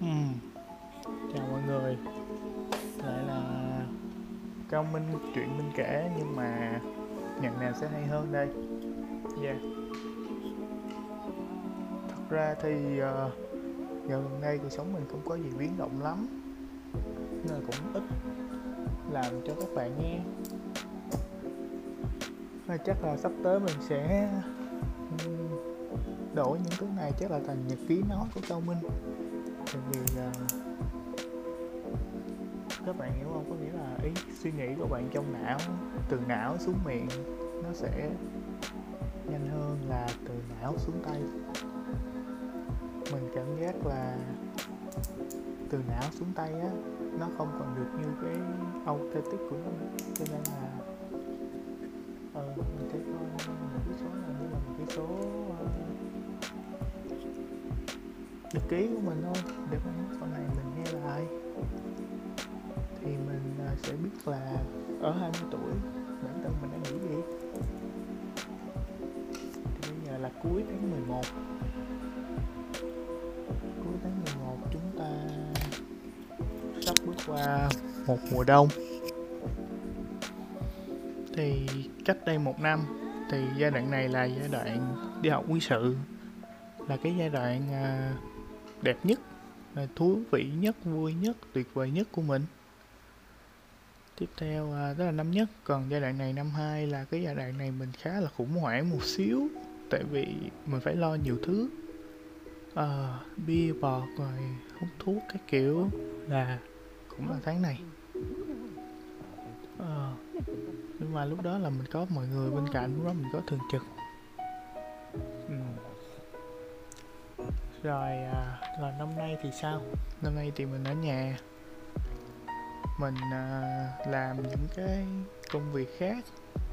Ừ. Chào mọi người. Lại là Cao Minh chuyện Minh kể Nhưng mà Nhận nào sẽ hay hơn đây? Yeah. Thật ra thì ờ, Dạo gần đây cuộc sống mình không có gì biến động lắm. Nên là cũng ít Làm cho các bạn nghe. Và chắc là sắp tới mình sẽ ừ, Đổi những thứ này chắc là thành nhật ký nói của Cao Minh. Tại vì à, các bạn hiểu không? Có nghĩa là ý suy nghĩ của bạn trong não từ não xuống miệng nó sẽ nhanh hơn là từ não xuống tay. Mình cảm giác là từ não xuống tay á nó không còn được như cái authentic của nó cho nên là ờ, mình thấy coi một cái số là như là một cái số uh, nhật ký của mình thôi. Để mà sau này mình nghe lại. Thì mình à, sẽ biết là ở 20 tuổi bản thân mình đang nghĩ gì. Thì bây giờ là cuối tháng 11 cuối tháng 11 chúng ta sắp bước qua một mùa đông. Thì cách đây một năm thì giai đoạn này là giai đoạn đi học quân sự. Là cái giai đoạn uh, đẹp nhất à, thú vị nhất vui nhất tuyệt vời nhất của mình. Tiếp theo à, đó là năm nhất. Còn giai đoạn này năm hai là cái giai đoạn này mình khá là khủng hoảng một xíu tại vì mình phải lo nhiều thứ. À, bia bọt rồi hút thuốc cái kiểu là cũng là tháng này. À, nhưng mà lúc đó là mình có mọi người bên cạnh lúc đó mình có thường trực. Rồi à, là năm nay thì sao? Năm nay thì mình ở nhà. Mình à, làm những cái công việc khác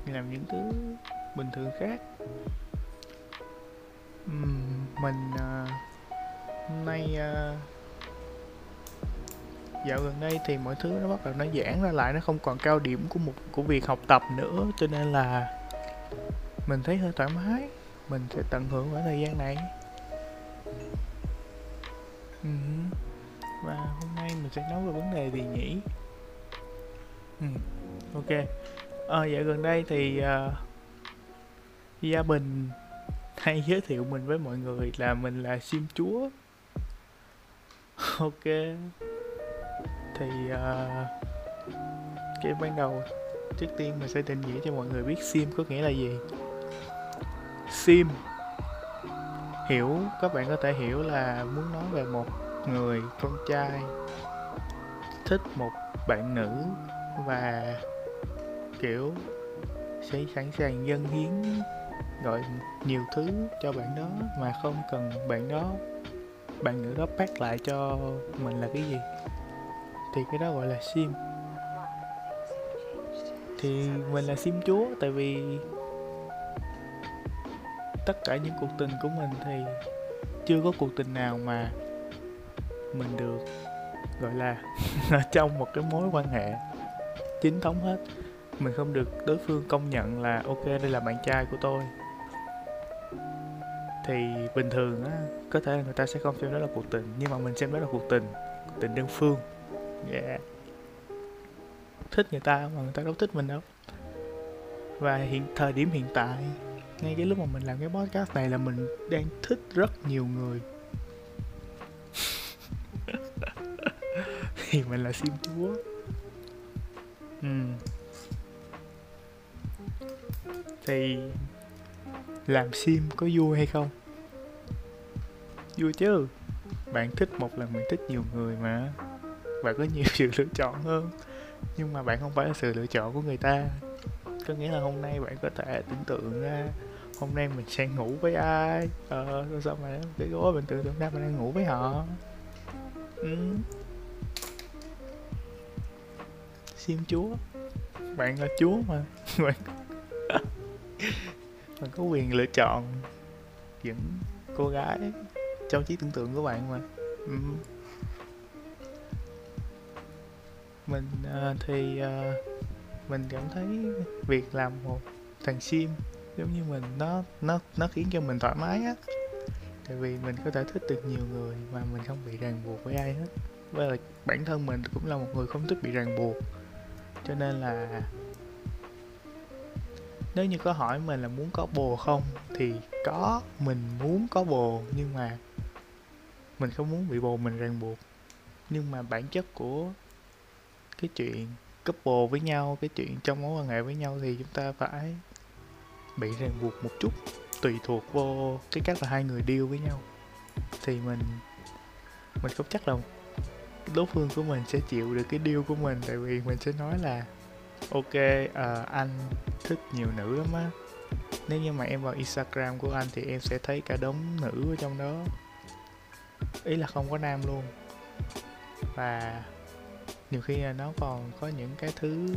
làm những thứ bình thường khác. Uhm, mình à, hôm nay à, dạo gần đây thì mọi thứ nó bắt đầu nó giãn ra lại nó không còn cao điểm của một của việc học tập nữa cho nên là mình thấy hơi thoải mái. Mình sẽ tận hưởng khoảng thời gian này. Ừ. Và hôm nay mình sẽ nói về vấn đề gì nhỉ Ừ, ok. Ờ, dạo gần đây thì uh, Gia Bình hay giới thiệu mình với mọi người là mình là sim chúa. Ok. Thì uh, cái ban đầu trước tiên mình sẽ định nghĩa cho mọi người biết sim có nghĩa là gì. Sim hiểu, các bạn có thể hiểu là muốn nói về một người con trai thích một bạn nữ và, kiểu, sẽ sẵn sàng dâng hiến gọi nhiều thứ cho bạn đó mà không cần bạn đó, bạn nữ đó phát lại cho mình là cái gì? Thì cái đó gọi là sim. Thì mình là sim chúa, tại vì tất cả những cuộc tình của mình thì chưa có cuộc tình nào mà mình được, gọi là ở trong một cái mối quan hệ chính thống hết. Mình không được đối phương công nhận là, ok, đây là bạn trai của tôi. Thì bình thường á, có thể là người ta sẽ không xem đó là cuộc tình, nhưng mà mình xem đó là cuộc tình cuộc tình đơn phương. Yeah. Thích người ta mà người ta đâu thích mình đâu. Và hiện, thời điểm hiện tại ngay cái lúc mà mình làm cái podcast này là mình đang thích rất nhiều người. Thì mình là sim chúa. Ừ. thì làm sim có vui hay không? Vui chứ. Bạn thích một lần mình thích nhiều người mà. Bạn có nhiều sự lựa chọn hơn. Nhưng mà bạn không phải là sự lựa chọn của người ta. Có nghĩa là hôm nay bạn có thể tưởng tượng ra hôm nay mình sẽ ngủ với ai? Ờ sao, sao mà cái gối mình tưởng tượng ra mình đang ngủ với họ? Ừ. sim chúa. Bạn là chúa mà. Bạn bạn có quyền lựa chọn những cô gái trong trí tưởng tượng của bạn mà. Ừ. mình uh, thì uh, mình cảm thấy việc làm một thằng sim giống như mình, nó nó nó khiến cho mình thoải mái á. Tại vì mình có thể thích được nhiều người mà mình không bị ràng buộc với ai hết. Với là bản thân mình cũng là một người không thích bị ràng buộc. Cho nên là nếu như có hỏi mình là muốn có bồ không, thì có, mình muốn có bồ, nhưng mà mình không muốn bị bồ mình ràng buộc. Nhưng mà bản chất của cái chuyện couple với nhau, cái chuyện trong mối quan hệ với nhau thì chúng ta phải bị ràng buộc một chút tùy thuộc vô cái cách là hai người deal với nhau. Thì mình mình không chắc là đối phương của mình sẽ chịu được cái deal của mình tại vì mình sẽ nói là ok uh, anh thích nhiều nữ lắm á. Nếu như mà em vào instagram của anh thì em sẽ thấy cả đống nữ ở trong đó. Ý là không có nam luôn. Và nhiều khi là nó còn có những cái thứ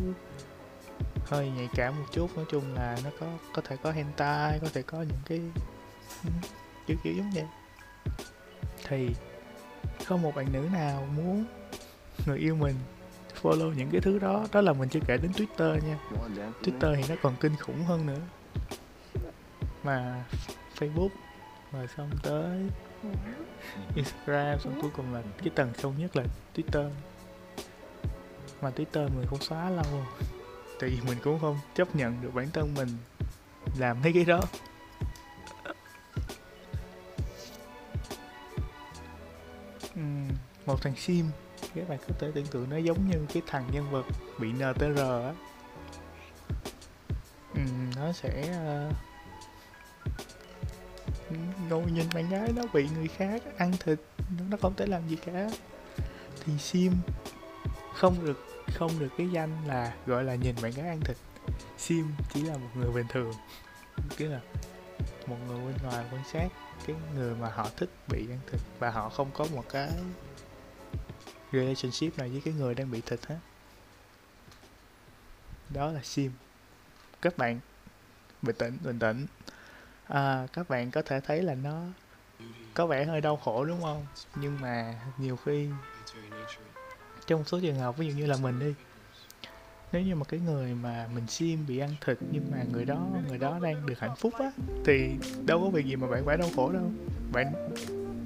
hơi nhạy cảm một chút. Nói chung là nó có có thể có hentai, có thể có những cái ừ, kiểu kiểu giống vậy. Thì không một bạn nữ nào muốn người yêu mình follow những cái thứ đó? Đó là mình chưa kể đến twitter nha. Twitter thì nó còn kinh khủng hơn nữa. Mà facebook, rồi xong tới instagram, xong cuối cùng là cái tầng sâu nhất là twitter. Mà twitter mình không xóa lâu rồi tại vì mình cũng không chấp nhận được bản thân mình làm mấy cái đó. Uhm, một thằng sim. Các bạn có thể tưởng tượng nó giống như cái thằng nhân vật bị NTR á. Nó sẽ ờ, uh, ngồi nhìn bạn gái nó bị người khác ăn thịt nó không thể làm gì cả. Thì sim không được không được cái danh là gọi là nhìn bạn gái ăn thịt. Sim chỉ là một người bình thường cái là một người bên ngoài quan sát cái người mà họ thích bị ăn thịt và họ không có một cái relationship nào với cái người đang bị thịt hết. Đó là sim. Các bạn bình tĩnh bình tĩnh. À, các bạn có thể thấy là nó có vẻ hơi đau khổ đúng không? Nhưng mà nhiều khi trong một số trường hợp ví dụ như là mình đi nếu như mà cái người mà mình sim bị ăn thịt nhưng mà người đó người đó đang được hạnh phúc á thì đâu có việc gì mà bạn phải đau khổ đâu. Bạn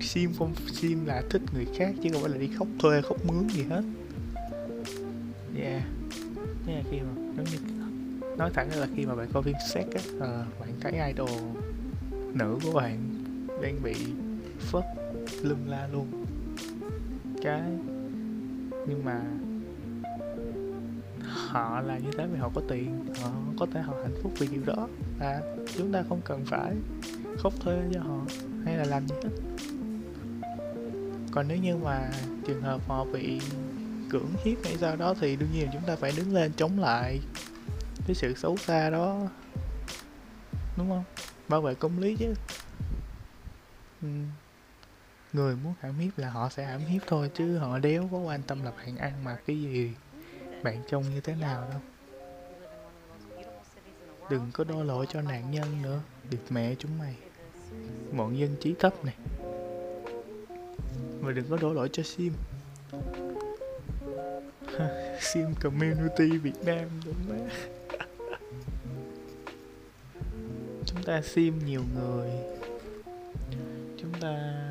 sim không sim là thích người khác chứ không phải là đi khóc thuê khóc mướn gì hết. Yeah thế là khi mà giống như nói thẳng là khi mà bạn coi phim sex á uh, bạn thấy idol nữ của bạn đang bị phớt lum la luôn. Cái nhưng mà họ là như thế vì họ có tiền, họ có thể họ hạnh phúc vì điều đó. Và chúng ta không cần phải khóc thuê cho họ hay là làm gì hết. Còn nếu như mà trường hợp họ bị cưỡng hiếp hay sao đó thì đương nhiên chúng ta phải đứng lên chống lại cái sự xấu xa đó, đúng không? Bảo vệ công lý chứ. Ừ người muốn hãm hiếp là họ sẽ hãm hiếp thôi, chứ họ đéo có quan tâm là bạn ăn mặc cái gì bạn trông như thế nào đâu. Đừng có đổ lỗi cho nạn nhân nữa, được mẹ chúng mày. Bọn dân trí thấp này. Mà đừng có đổ lỗi cho sim. Sim community việt nam đúng má chúng ta sim nhiều người. Chúng ta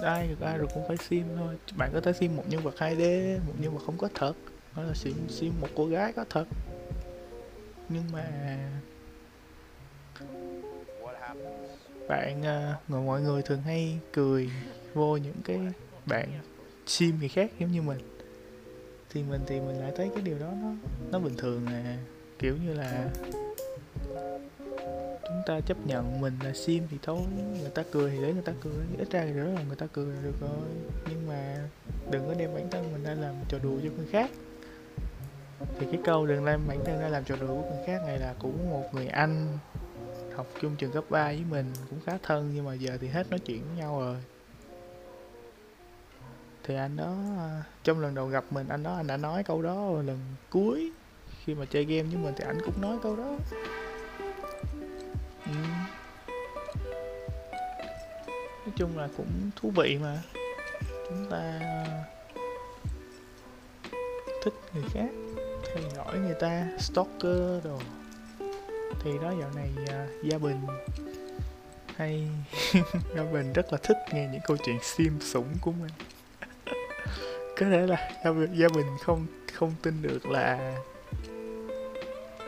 ai được ai rồi cũng phải sim thôi. Bạn có thể sim một nhân vật 2D một nhân vật không có thật. Hoặc là sim sim một cô gái có thật. Nhưng mà bạn à, người, mọi người thường hay cười vô những cái bạn sim người khác giống như mình. Thì mình thì mình lại thấy cái điều đó nó nó bình thường à kiểu như là ta chấp nhận mình là sim thì thôi. Người ta cười thì để người ta cười. Ít ra thì đó là người ta cười là được rồi. Nhưng mà đừng có đem bản thân mình ra làm trò đùa cho người khác. Thì cái câu đừng đem bản thân ra làm trò đùa của người khác này là của một người anh học chung trường cấp 3 với mình, cũng khá thân nhưng mà giờ thì hết nói chuyện với nhau rồi. Thì anh đó à, trong lần đầu gặp mình anh đó, anh đã nói câu đó lần cuối. Khi mà chơi game với mình thì anh cũng nói câu đó. Chung là cũng thú vị mà. Chúng ta ờ, thích người khác theo dõi người ta stalker đồ. Thì đó dạo này uh, gia bình hay gia bình rất là thích nghe những câu chuyện sim sủng của mình. Có thể là gia gia bình không không tin được là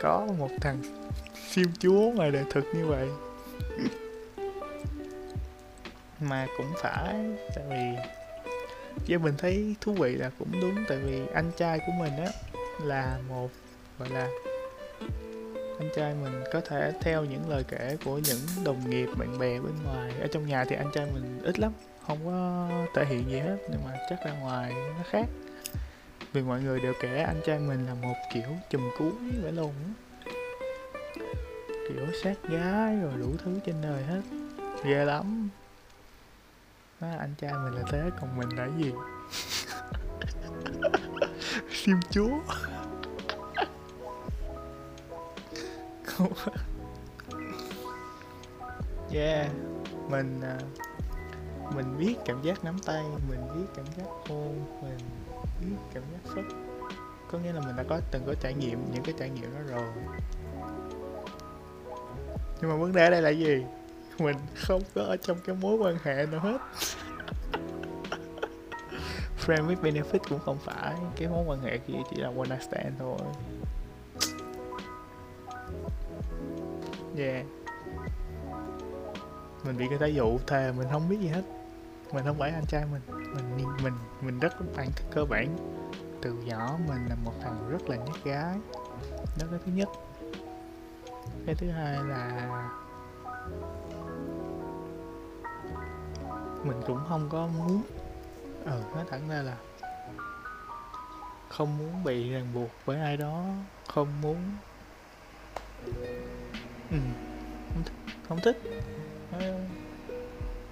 có một thằng sim chúa ngoài đời thực như vậy. mà cũng phải, tại vì do mình thấy thú vị là cũng đúng, tại vì anh trai của mình á là một, gọi là, anh trai mình có thể theo những lời kể của những đồng nghiệp, bạn bè bên ngoài. Ở trong nhà thì anh trai mình ít lắm, không có thể hiện gì hết, nhưng mà chắc ra ngoài nó khác. Vì mọi người đều kể anh trai mình là một kiểu chùm cuối vậy luôn kiểu sát gái rồi đủ thứ trên đời hết. Ghê lắm đó, anh trai mình là thế còn mình là gì? Sim chúa. Không. Yeah. Mình à, mình biết cảm giác nắm tay mình biết cảm giác hôn mình biết cảm giác phất có nghĩa là mình đã có từng có trải nghiệm những cái trải nghiệm đó rồi. Nhưng mà vấn đề ở đây là gì mình không có ở trong cái mối quan hệ nào hết. Friend with benefit cũng không phải. Cái mối quan hệ kia chỉ là one night stand thôi. Yeah. Mình bị người ta dụ thề, mình không biết gì hết. Mình không phải anh trai mình. Mình mình mình rất bản cơ bản. Từ nhỏ mình là một thằng rất là nhát gái. Đó cái thứ nhất. Cái thứ hai là mình cũng không có muốn. Ừ nói thẳng ra là không muốn bị ràng buộc với ai đó, không muốn. Ừ không thích không thích. Ờ,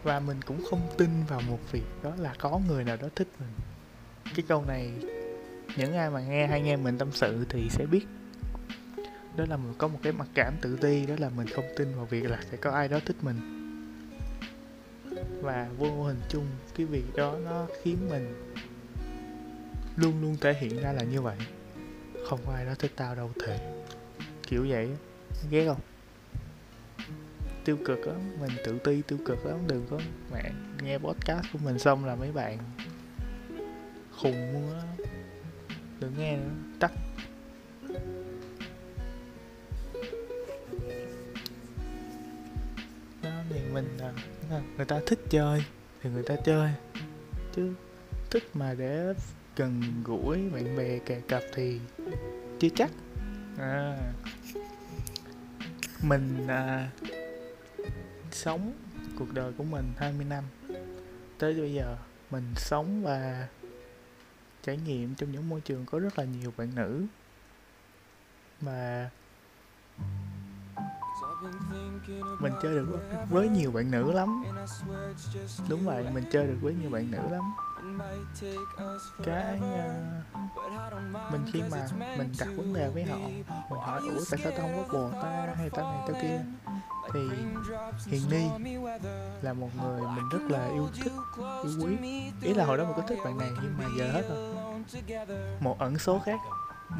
và mình cũng không tin vào một việc đó là có người nào đó thích mình. Cái câu này, những ai mà nghe hay nghe mình tâm sự thì sẽ biết. Đó là mình có một cái mặc cảm tự ti, đó là mình không tin vào việc là sẽ có ai đó thích mình và vô hình chung, cái việc đó nó khiến mình luôn luôn thể hiện ra là như vậy. Không có ai đó thích tao đâu thể kiểu vậy ghét không? Tiêu cực lắm. Mình tự ti tiêu cực lắm. Đừng có mẹ nghe podcast của mình xong là mấy bạn khùng luôn á. Đừng nghe nữa. Tắt. Đó, thì mình à, là người ta thích chơi thì người ta chơi. Chứ thích mà để gần gũi bạn bè kè cặp thì chưa chắc. À. Mình à, sống cuộc đời của mình 20 năm. Tới bây giờ mình sống và trải nghiệm trong những môi trường có rất là nhiều bạn nữ. Mà mình chơi được với nhiều bạn nữ lắm. Đúng vậy mình chơi được với nhiều bạn nữ lắm. Cái uh, mình khi mà mình đặt vấn đề với họ mình hỏi ủa tại sao tao không có bồ ta hay tao này tao kia? Thì hiền ni là một người mình rất là yêu thích yêu quý. Ý là hồi đó mình có thích bạn này nhưng mà giờ hết rồi. Một ẩn số khác. Ừ.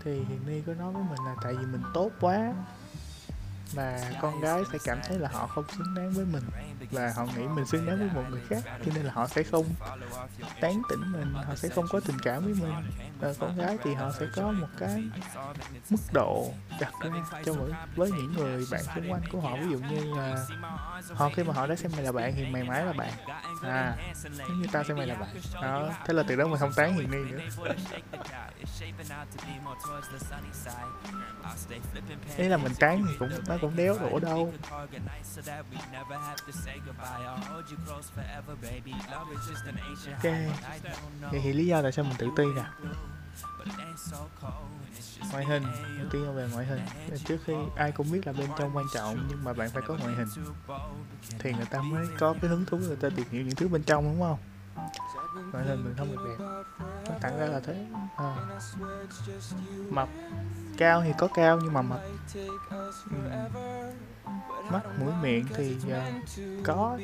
thì hiền ni có nói với mình là tại vì mình tốt quá mà con gái sẽ cảm thấy là họ không xứng đáng với mình và họ nghĩ mình xứng đáng với một người khác, cho nên là họ sẽ không tán tỉnh mình, họ sẽ không có tình cảm với mình. Và con gái thì họ sẽ có một cái mức độ đặt ra cho mỗi, với những người bạn xung quanh của họ. Ví dụ như là họ khi mà họ đã xem mày là bạn thì mày mãi là bạn. À giống như tao xem mày là bạn. Đó, thế là từ đó mình không tán hiền ni nữa. Ý là mình tán thì cũng, nó cũng đéo đổ đâu ok. vậy thì lý do tại sao mình tự ti nè. ngoại hình. đầu tiên về ngoại hình. Trước khi ai cũng biết là bên trong quan trọng nhưng mà bạn phải có ngoại hình. thì người ta mới có cái hứng thú người ta tìm hiểu những thứ bên trong đúng không? Ngoại hình mình không được đẹp. Nó thẳng ra là thế. À. mập. Cao thì có cao nhưng mà mập. Ừ mắt mũi miệng thì uh, có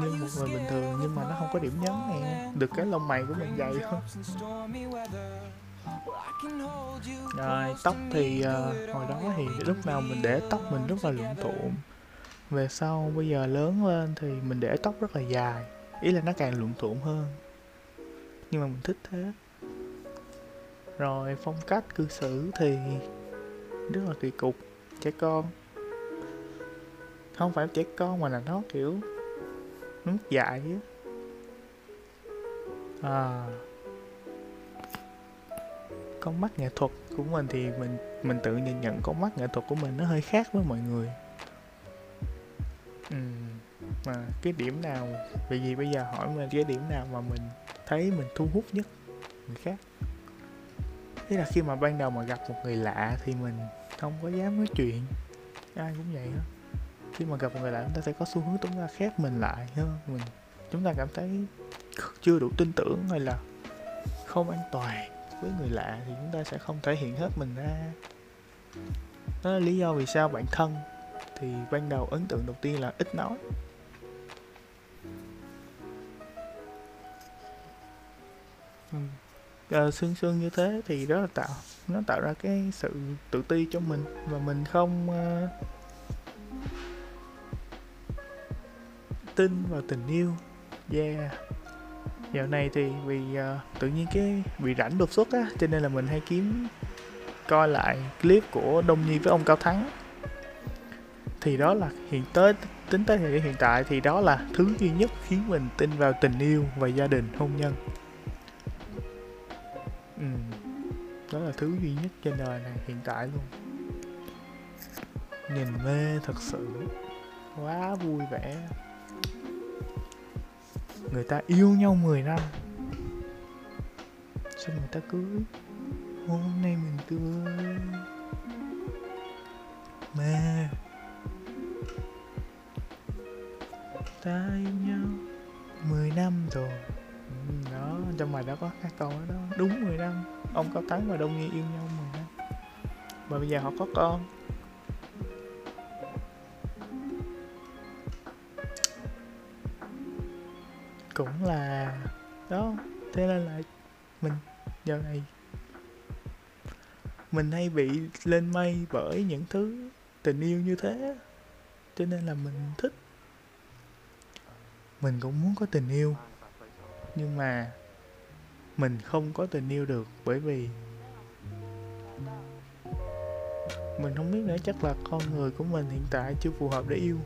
như một người bình thường nhưng mà nó không có điểm nhấn nè. Được cái lông mày của mình dày hơn rồi tóc thì uh, hồi đó thì lúc nào mình để tóc mình rất là lượn thuộm về sau bây giờ lớn lên thì mình để tóc rất là dài. Ý là nó càng luộm thuộm hơn. Nhưng mà mình thích thế. Rồi phong cách cư xử thì rất là kỳ cục. Trẻ con không phải trẻ con mà là nó, kiểu, nó dạy á. À. Con mắt nghệ thuật của mình thì mình mình tự nhìn nhận con mắt nghệ thuật của mình nó hơi khác với mọi người. Ừ. mà cái điểm nào, vì gì bây giờ hỏi mình cái điểm nào mà mình thấy mình thu hút nhất người khác? Thế là khi mà ban đầu mà gặp một người lạ thì mình không có dám nói chuyện, ai cũng vậy đó khi mà gặp một người lạ chúng ta sẽ có xu hướng chúng ta khép mình lại hơn mình chúng ta cảm thấy chưa đủ tin tưởng hay là không an toàn với người lạ thì chúng ta sẽ không thể hiện hết mình ra. Đó là lý do vì sao bản thân thì ban đầu ấn tượng đầu tiên là ít nói. Ừ. uh, sương sương như thế thì đó là tạo nó tạo ra cái sự tự ti cho mình và mình không uh, tin vào tình yêu. Yeah. Dạo này thì vì uh, tự nhiên cái bị rảnh đột xuất á cho nên là mình hay kiếm coi lại clip của đông nhi với ông cao thắng. Thì đó là hiện tới tính tới thời điểm hiện tại thì đó là thứ duy nhất khiến mình tin vào tình yêu và gia đình hôn nhân. Ừ. đó là thứ duy nhất trên đời này hiện tại luôn. Nhìn mê thật sự. Quá vui vẻ người ta yêu nhau 10 năm. Xong người ta cưới hôm nay mình cưới Mà. Ta yêu nhau 10 năm rồi. Ừ, đó trong bài đó có cái câu đó đúng 10 năm. Ông cao thắng và đông nghi yêu nhau 10 năm. Và bây giờ họ có con. Cũng là đó. Thế nên là mình giờ này mình hay bị lên mây bởi những thứ tình yêu như thế cho nên là mình thích. Mình cũng muốn có tình yêu. Nhưng mà mình không có tình yêu được bởi vì mình không biết nữa. Chắc là con người của mình hiện tại chưa phù hợp để yêu.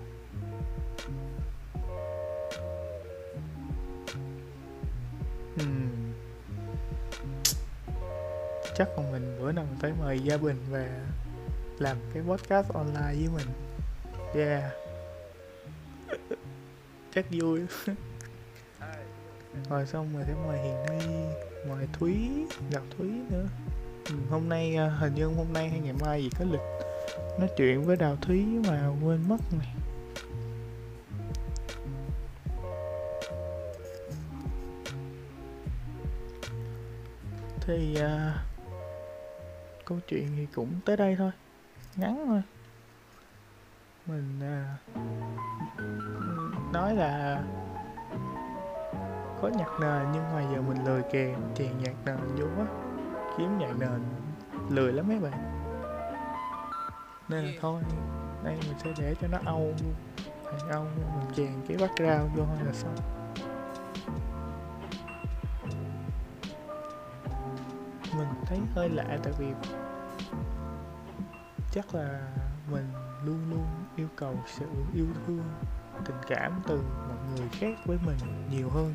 Chắc là mình. Bữa nào mình phải mời gia bình về làm cái podcast online với mình. Yeah. Chắc vui. Rồi xong rồi sẽ mời hiền nghi mời thúy gặp thúy nữa. Ừ, hôm nay à, hình như hôm nay hay ngày mai gì có lịch nói chuyện với đào thúy mà quên mất này. Thì uh, câu chuyện thì cũng tới đây thôi. Ngắn thôi. Mình uh, nói là có nhạc nền nhưng mà giờ mình lười kèm chèn nhạc nền vô á. Kiếm nhạc nền lười lắm mấy bạn. Nên là thôi. Đây mình sẽ để cho nó âu. Thành âu mình chèn cái background vô thôi là xong mình thấy hơi lạ tại vì chắc là mình luôn luôn yêu cầu sự yêu thương, tình cảm từ mọi người khác với mình nhiều hơn.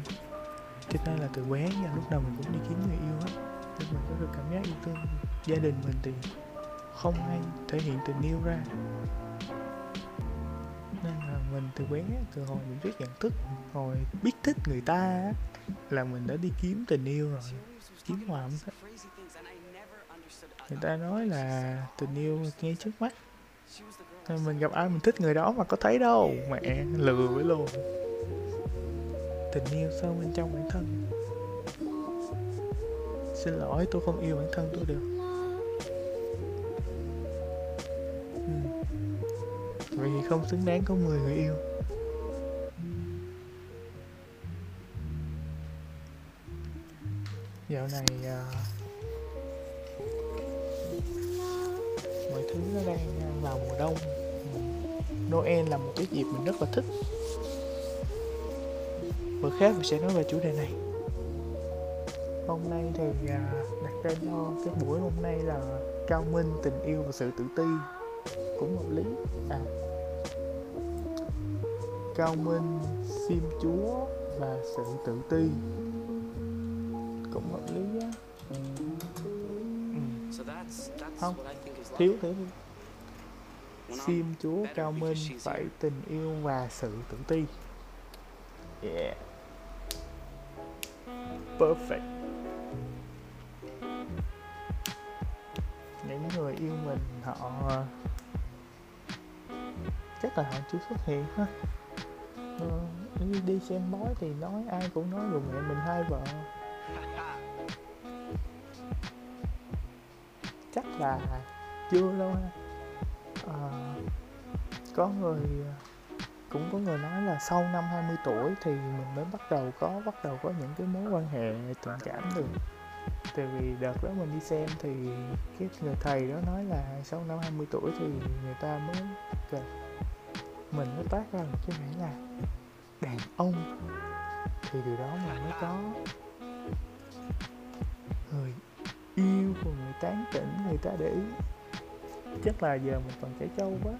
Cho nên là từ bé giờ lúc nào mình cũng đi kiếm người yêu hết. Nên mình có được cảm giác yêu thương gia đình mình thì không hay thể hiện tình yêu ra mình từ bé từ hồi mình biết nhận thức hồi biết thích người ta là mình đã đi kiếm tình yêu rồi kiếm hoài không người ta nói là tình yêu ngay trước mắt. Mình gặp ai mình thích người đó mà có thấy đâu mẹ lừa với luôn tình yêu sâu bên trong bản thân. Xin lỗi tôi không yêu bản thân tôi được không xứng đáng có 10 người yêu. Dạo này uh, mọi thứ nó đang à, vào mùa đông. Noel là một cái dịp mình rất là thích. Bữa khác mình sẽ nói về chủ đề này. Hôm nay thì uh, đặt tên cho cái buổi hôm nay là cao minh tình yêu và sự tự ti. Cũng hợp lý. À cao minh sim chúa và sự tự ti. Cũng hợp lý á. Ừ. không thiếu thiếu sim chúa cao minh phải tình yêu và sự tự ti. Yeah. Perfect. Những người yêu mình họ chắc là họ chưa xuất hiện ha ờ, đi, xem bói thì nói ai cũng nói dù mẹ mình hai vợ. Chắc là chưa đâu ha. À, có người cũng có người nói là sau năm 20 tuổi thì mình mới bắt đầu có bắt đầu có những cái mối quan hệ tình cảm được. Tại vì đợt đó mình đi xem thì cái người thầy đó nói là sau năm 20 tuổi thì người ta mới mình mới toát ra một cái nghĩa là đàn ông. Thì điều đó mà mới có người yêu của người tán tỉnh người ta để ý. Chắc là giờ mình còn trẻ trâu quá.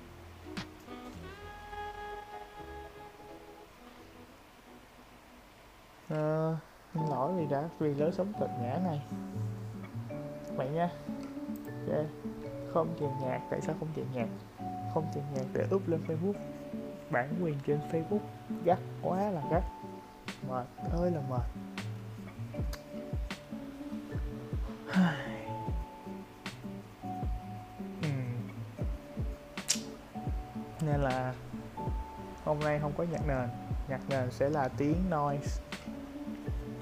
À, xin lỗi vì đã vì lối sống cực ngã này. Vậy nha. Ok. Không chèn nhạc. Tại sao không chèn nhạc? Không chèn nhạc để up lên facebook bản quyền trên facebook. Gắt quá là gắt. Mệt ơi là mệt. Nên là hôm nay không có nhạc nền. Nhạc nền sẽ là tiếng noise.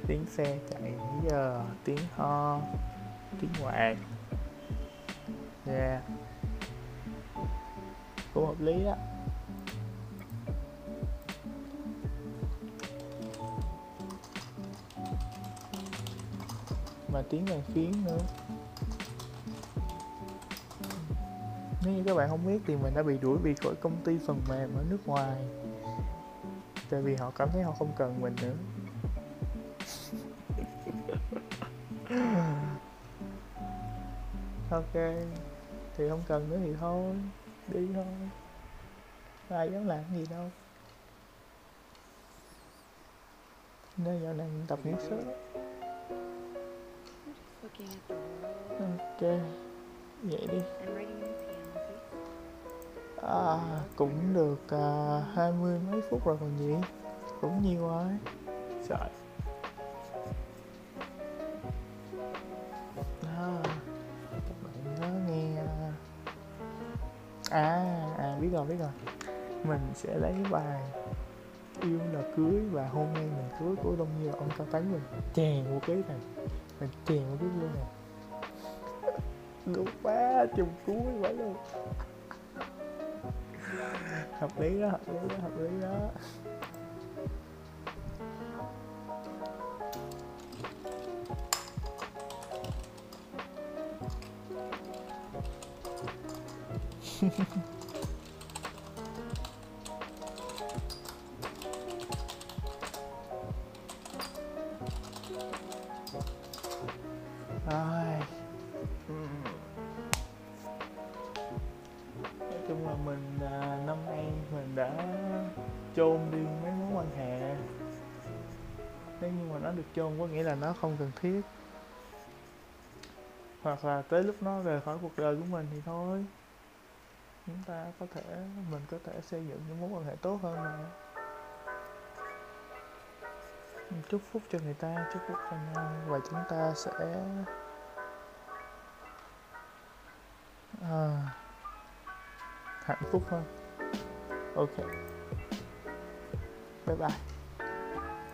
Tiếng xe chạy giờ tiếng ho, tiếng quạt. Yeah. Cũng hợp lý đó. Mà tiếng đàn phiến nữa. Nếu như các bạn không biết thì mình đã bị đuổi bị khỏi công ty phần mềm ở nước ngoài. Tại vì họ cảm thấy họ không cần mình nữa. Ok, thì không cần nữa thì thôi, đi thôi. Ai dám làm gì đâu. Nên dạo này tập nghỉ sớm ok vậy đi. À, cũng được à, hai mươi mấy phút rồi còn gì? Cũng nhiều quá. Trời. À à. À, à. Biết rồi biết rồi. Mình sẽ lấy bài yêu là cưới và hôm nay mình cưới của đông như là ông cao tấn mình chèn một cái này mình tiền một cái luôn nè đúng quá chùm cuối quá luôn hợp lý đó, hợp lý đó, hợp lý đó Ha ha ha. Nó được chôn có nghĩa là nó không cần thiết. Hoặc là tới lúc nó rời khỏi cuộc đời của mình thì thôi. Chúng ta có thể mình có thể xây dựng những mối quan hệ tốt hơn mà. Chúc phúc cho người ta chúc phúc cho nhau. Và chúng ta sẽ à, hạnh phúc hơn. Ok. Bye bye.